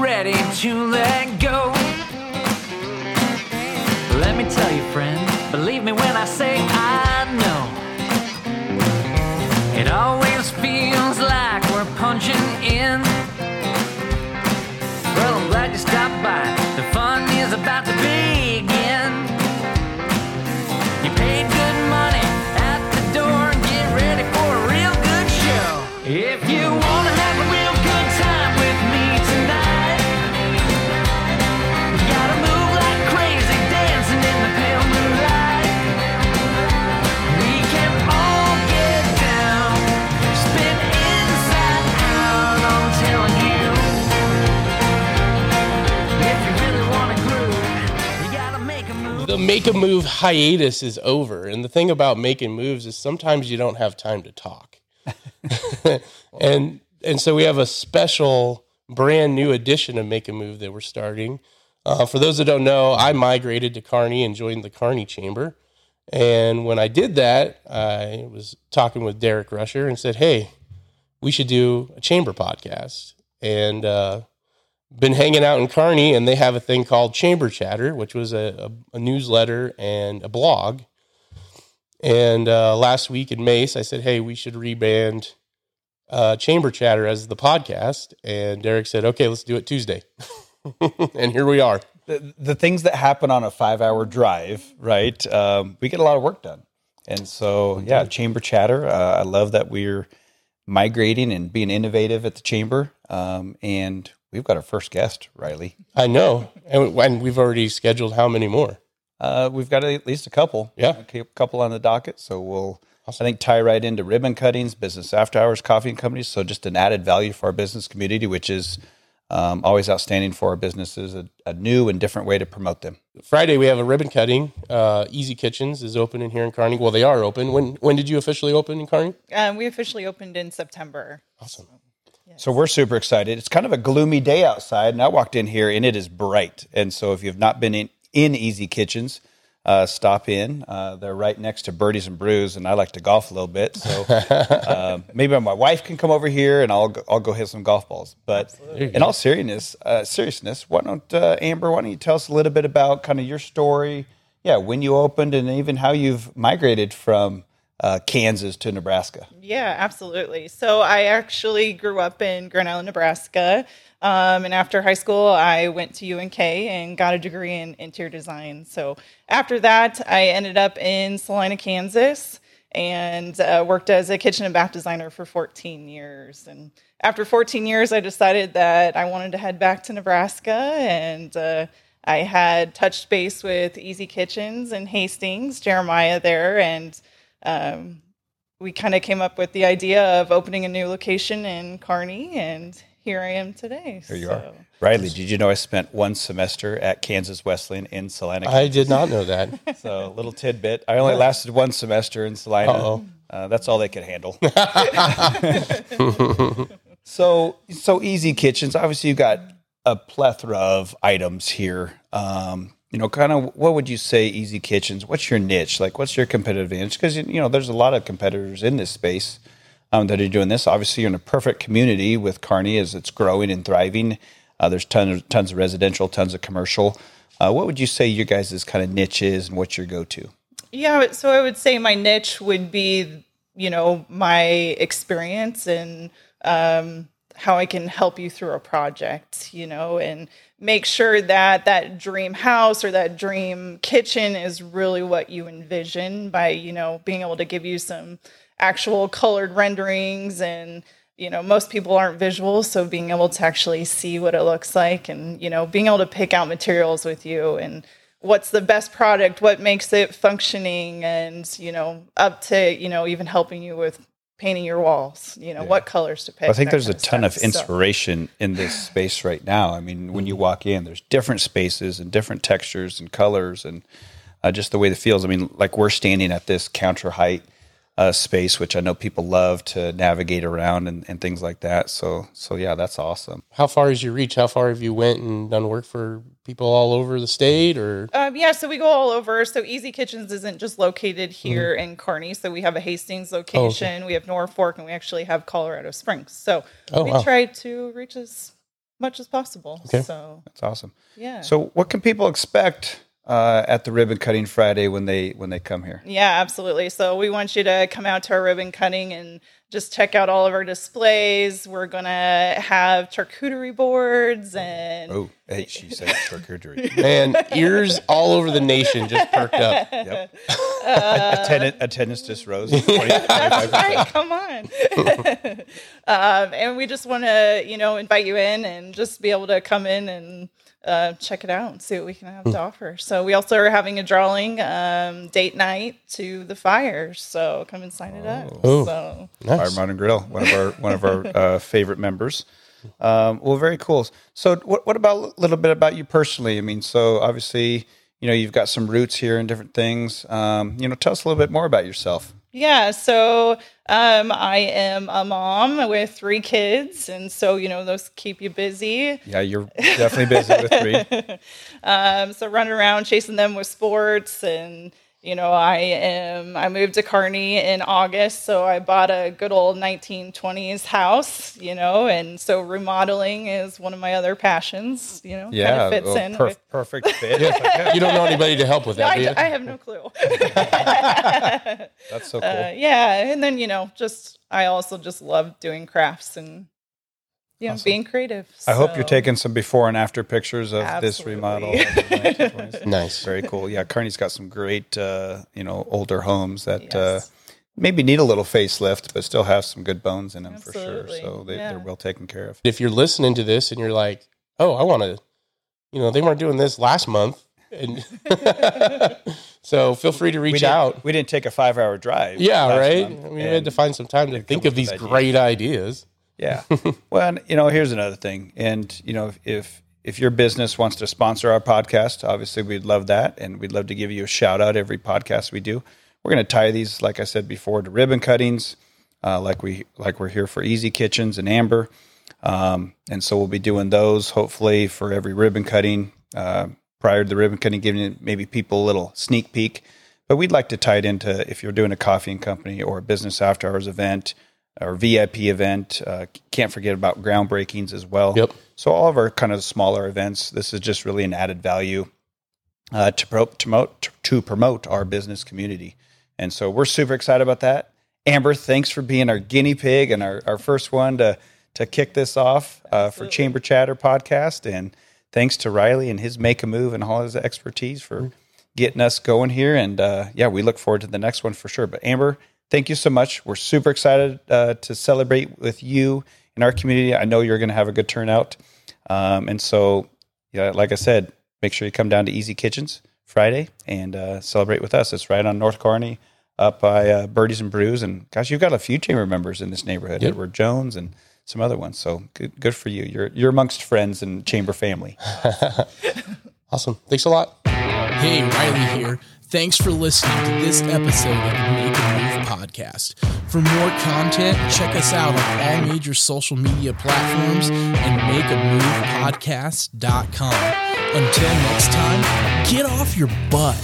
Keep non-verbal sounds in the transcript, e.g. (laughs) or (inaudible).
ready to let go. Let me tell you, friend, believe me when I say the make a move hiatus is over. And the thing about making moves is sometimes you don't have time to talk. (laughs) and and so we have a special brand new edition of Make a Move that we're starting. Uh, for those that don't know, I migrated to Kearney and joined the Kearney Chamber. And when I did that, I was talking with Derek Rusher and said, "Hey, we should do a chamber podcast." And uh, been hanging out in Kearney, and they have a thing called Chamber Chatter, which was a, a, a newsletter and a blog. And uh, last week in Mace, I said, "Hey, we should rebrand uh, Chamber Chatter as the podcast." And Derek said, "Okay, let's do it Tuesday." (laughs) and here we are. the, the things that happen on a five hour drive, right? Um, we get a lot of work done. And so, yeah, chamber chatter. Uh, I love that we're migrating and being innovative at the chamber. Um, and we've got our first guest, Rylie. I know, and, and we've already scheduled how many more? Uh, we've got at least a couple. Yeah. A couple on the docket. So we'll, I think, tie right into ribbon cuttings, business after hours, coffee and companies. So just an added value for our business community, which is um, always outstanding for our businesses, a, a new and different way to promote them. Friday we have a ribbon cutting. Uh, EZ Kitchens is open in here in Kearney. Well, they are open. When when did you officially open in Kearney? Um, we officially opened in September. Awesome. So we're super excited. It's kind of a gloomy day outside, and I walked in here and it is bright. And so if you've not been in, in EZ Kitchens, uh, stop in. Uh, they're right next to Birdies and Brews, and I like to golf a little bit. So (laughs) uh, maybe my wife can come over here and I'll go, I'll go hit some golf balls. But in all seriousness, uh, seriousness, why don't uh, Amber? Why don't you tell us a little bit about kind of your story? Yeah, when you opened, and even how you've migrated from uh, Kansas to Nebraska. Yeah, absolutely. So I actually grew up in Grand Island, Nebraska. Um, and after high school, I went to UNK and got a degree in interior design. So after that, I ended up in Salina, Kansas, and uh, worked as a kitchen and bath designer for 14 years. And after 14 years, I decided that I wanted to head back to Nebraska, and uh, I had touched base with EZ Kitchens and Hastings, Jeremiah there, and um, we kind of came up with the idea of opening a new location in Kearney, and here I am today. Here you are. Rylie, did you know I spent one semester at Kansas Wesleyan in Salina? I did not know that. So, a little tidbit. I only lasted one semester in Salina. Uh-oh. Uh, that's all they could handle. (laughs) (laughs) so, so EZ Kitchens. Obviously, you've got a plethora of items here. Um, you know, kind of what would you say, EZ Kitchens? What's your niche? Like, what's your competitive advantage? Because you know, there's a lot of competitors in this space um, that are doing this. Obviously, you're in a perfect community with Kearney as it's growing and thriving. Uh, there's tons of, tons of residential, tons of commercial. Uh, what would you say your guys' kind of niche is, and what's your go-to? Yeah, so I would say my niche would be, you know, my experience and um, how I can help you through a project, you know, and make sure that that dream house or that dream kitchen is really what you envision by, you know, being able to give you some actual colored renderings and you know most people aren't visual so being able to actually see what it looks like and you know being able to pick out materials with you and what's the best product what makes it functioning and you know up to you know even helping you with painting your walls you know what colors to pick I think there's a ton of stuff. So- inspiration in this space right now. I mean, when you walk in, there's different spaces and different textures and colors and uh, just the way it feels. I mean, like we're standing at this counter height uh, space, which I know people love to navigate around and, and things like that. So, so yeah, that's awesome. How far is your reach? How far have you went and done work for people all over the state or Um, yeah, so we go all over. So EZ Kitchens isn't just located here in Kearney. So we have a Hastings location, we have Norfolk, and we actually have Colorado Springs. So Oh, we wow. try to reach as much as possible. Okay. So That's awesome. yeah. So, what can people expect uh, at the Ribbon Cutting Friday when they when they come here? Yeah, absolutely. So we want you to come out to our ribbon cutting and just check out all of our displays. We're gonna have charcuterie boards and Oh, hey, she said (laughs) charcuterie. Man, ears all over the nation just perked up. (laughs) yep. Attendant, attendance just rose (laughs) 20, 25%. right, come on. um, and we just want to, you know, invite you in and just be able to come in and uh, check it out and see what we can have to offer. So we also are having a drawing um, date night to the fire. So come and sign it up. Oh. So Fire Nice. Mountain Grill, one of our one of our (laughs) uh, favorite members. Um, well, very cool. So, what, what about a little bit about you personally? I mean, so obviously, you know, you've got some roots here and different things. Um, you know, tell us a little bit more about yourself. Yeah, so um, I am a mom with three kids, and so you know those keep you busy. Yeah, you're definitely busy with three. (laughs) Um, so running around chasing them with sports, and you know I am. I moved to Kearney in August, so I bought a good old 1920s house. You know, and so remodeling is one of my other passions. You know, Yeah, kind of fits well, in. with- perfect (laughs) fit. You don't know anybody to help with that, do you? I, I have no clue. (laughs) (laughs) That's so cool. uh, yeah, and then you know, just I also just love doing crafts and you know being creative. I hope you're taking some before and after pictures of this remodel. of the 1920s. Nice. Very cool. Yeah, Kearney's got some great, uh, you know, older homes that uh, maybe need a little facelift, but still have some good bones in them for sure. So they, Yeah. they're well taken care of. If you're listening to this and you're like, oh, I want to, you know, they weren't doing this last month. And (laughs) so feel free to reach didn't, out. we didn't take a five hour drive. Yeah, right. month, we had to find some time to think of these with ideas. great ideas. Yeah. (laughs) well, and, you know, here's another thing. And, you know, if, if if your business wants to sponsor our podcast, obviously we'd love that. And we'd love to give you a shout out every podcast we do. We're going to tie these, like I said before, to ribbon cuttings, uh, like we like we're here for EZ Kitchens and Amber. Um, and so we'll be doing those hopefully for every ribbon cutting uh, prior to the ribbon cutting, giving maybe people a little sneak peek. But we'd like to tie it into if you're doing a coffee and company or a business after hours event or VIP event. Uh, can't forget about groundbreakings as well. Yep. So all of our kind of smaller events, this is just really an added value uh, to, pro- promote to promote our business community. And so we're super excited about that. Amber, thanks for being our guinea pig and our, our first one to to kick this off uh, for Chamber Chatter podcast. And thanks to Rylie and his make a move and all his expertise for getting us going here. And uh, yeah, we look forward to the next one for sure. But Amber, thank you so much. We're super excited uh, to celebrate with you in our community. I know you're going to have a good turnout. Um, and so, yeah, like I said, make sure you come down to EZ Kitchens Friday and uh, celebrate with us. It's right on North Kearney, up by uh, Birdies and Brews. And gosh, you've got a few chamber members in this neighborhood, Yep. Edward Jones and some other ones. So good, good for you. You're you're amongst friends and chamber family. (laughs) Awesome. Thanks a lot. Hey, Rylie here. Thanks for listening to this episode of the Make a Move podcast. For more content, check us out on all major social media platforms and makeamovepodcast.com. Until next time, get off your butt